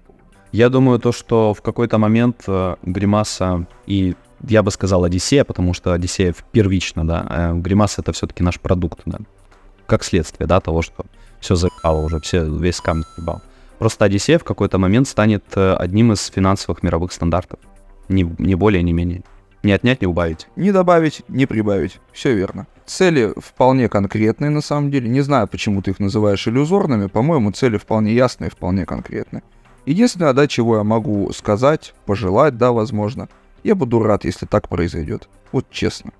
Я думаю, то, что в какой-то момент э, Гримаса и я бы сказал Одиссея, потому что Одиссея первично, да, э, Гримаса это все-таки наш продукт, да, как следствие, да, того, что все заебало уже, все, весь скам заебал. Просто Одиссея в какой-то момент станет э, одним из финансовых мировых стандартов. Ни, не более, не менее. Не отнять, не убавить. Не добавить, не прибавить. Все верно. Цели вполне конкретные на самом деле. Не знаю, почему ты их называешь иллюзорными. По-моему, цели вполне ясные, вполне конкретные. Единственное, да, чего я могу сказать, пожелать, да, возможно, я буду рад, если так произойдет. Вот честно.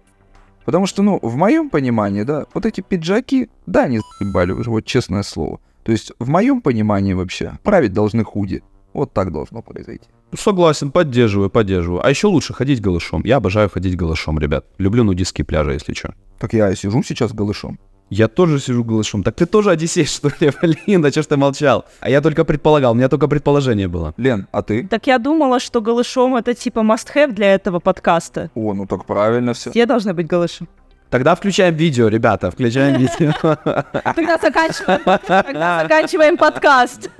Потому что, ну, в моем понимании, да, вот эти пиджаки, да, не заебали уже, вот честное слово. То есть, в моем понимании вообще, править должны худи. Вот так должно произойти. Согласен, поддерживаю, поддерживаю. А еще лучше ходить голышом. Я обожаю ходить голышом, ребят. Люблю нудистские пляжи, если что. Так я сижу сейчас голышом. Я тоже сижу голышом. Так ты тоже Одиссей, что ли? Блин, да что ж ты молчал? А я только предполагал, у меня только предположение было. Лен, а ты? Так я думала, что голышом это типа must-have для этого подкаста. О, ну так правильно все. Все должны быть голышом. Тогда включаем видео, ребята, включаем видео. Тогда заканчиваем, тогда заканчиваем подкаст.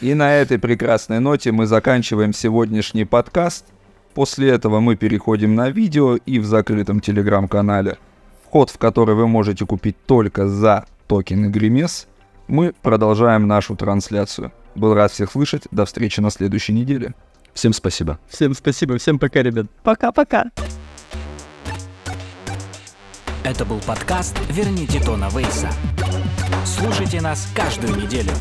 И на этой прекрасной ноте мы заканчиваем сегодняшний подкаст. После этого мы переходим на видео и в закрытом телеграм-канале, вход в который вы можете купить только за токены Гримес, мы продолжаем нашу трансляцию. Был рад всех слышать. До встречи на следующей неделе. Всем спасибо. Всем спасибо, всем пока, ребят. Пока-пока. Это был подкаст «Верните Тона Вейса». Слушайте нас каждую неделю.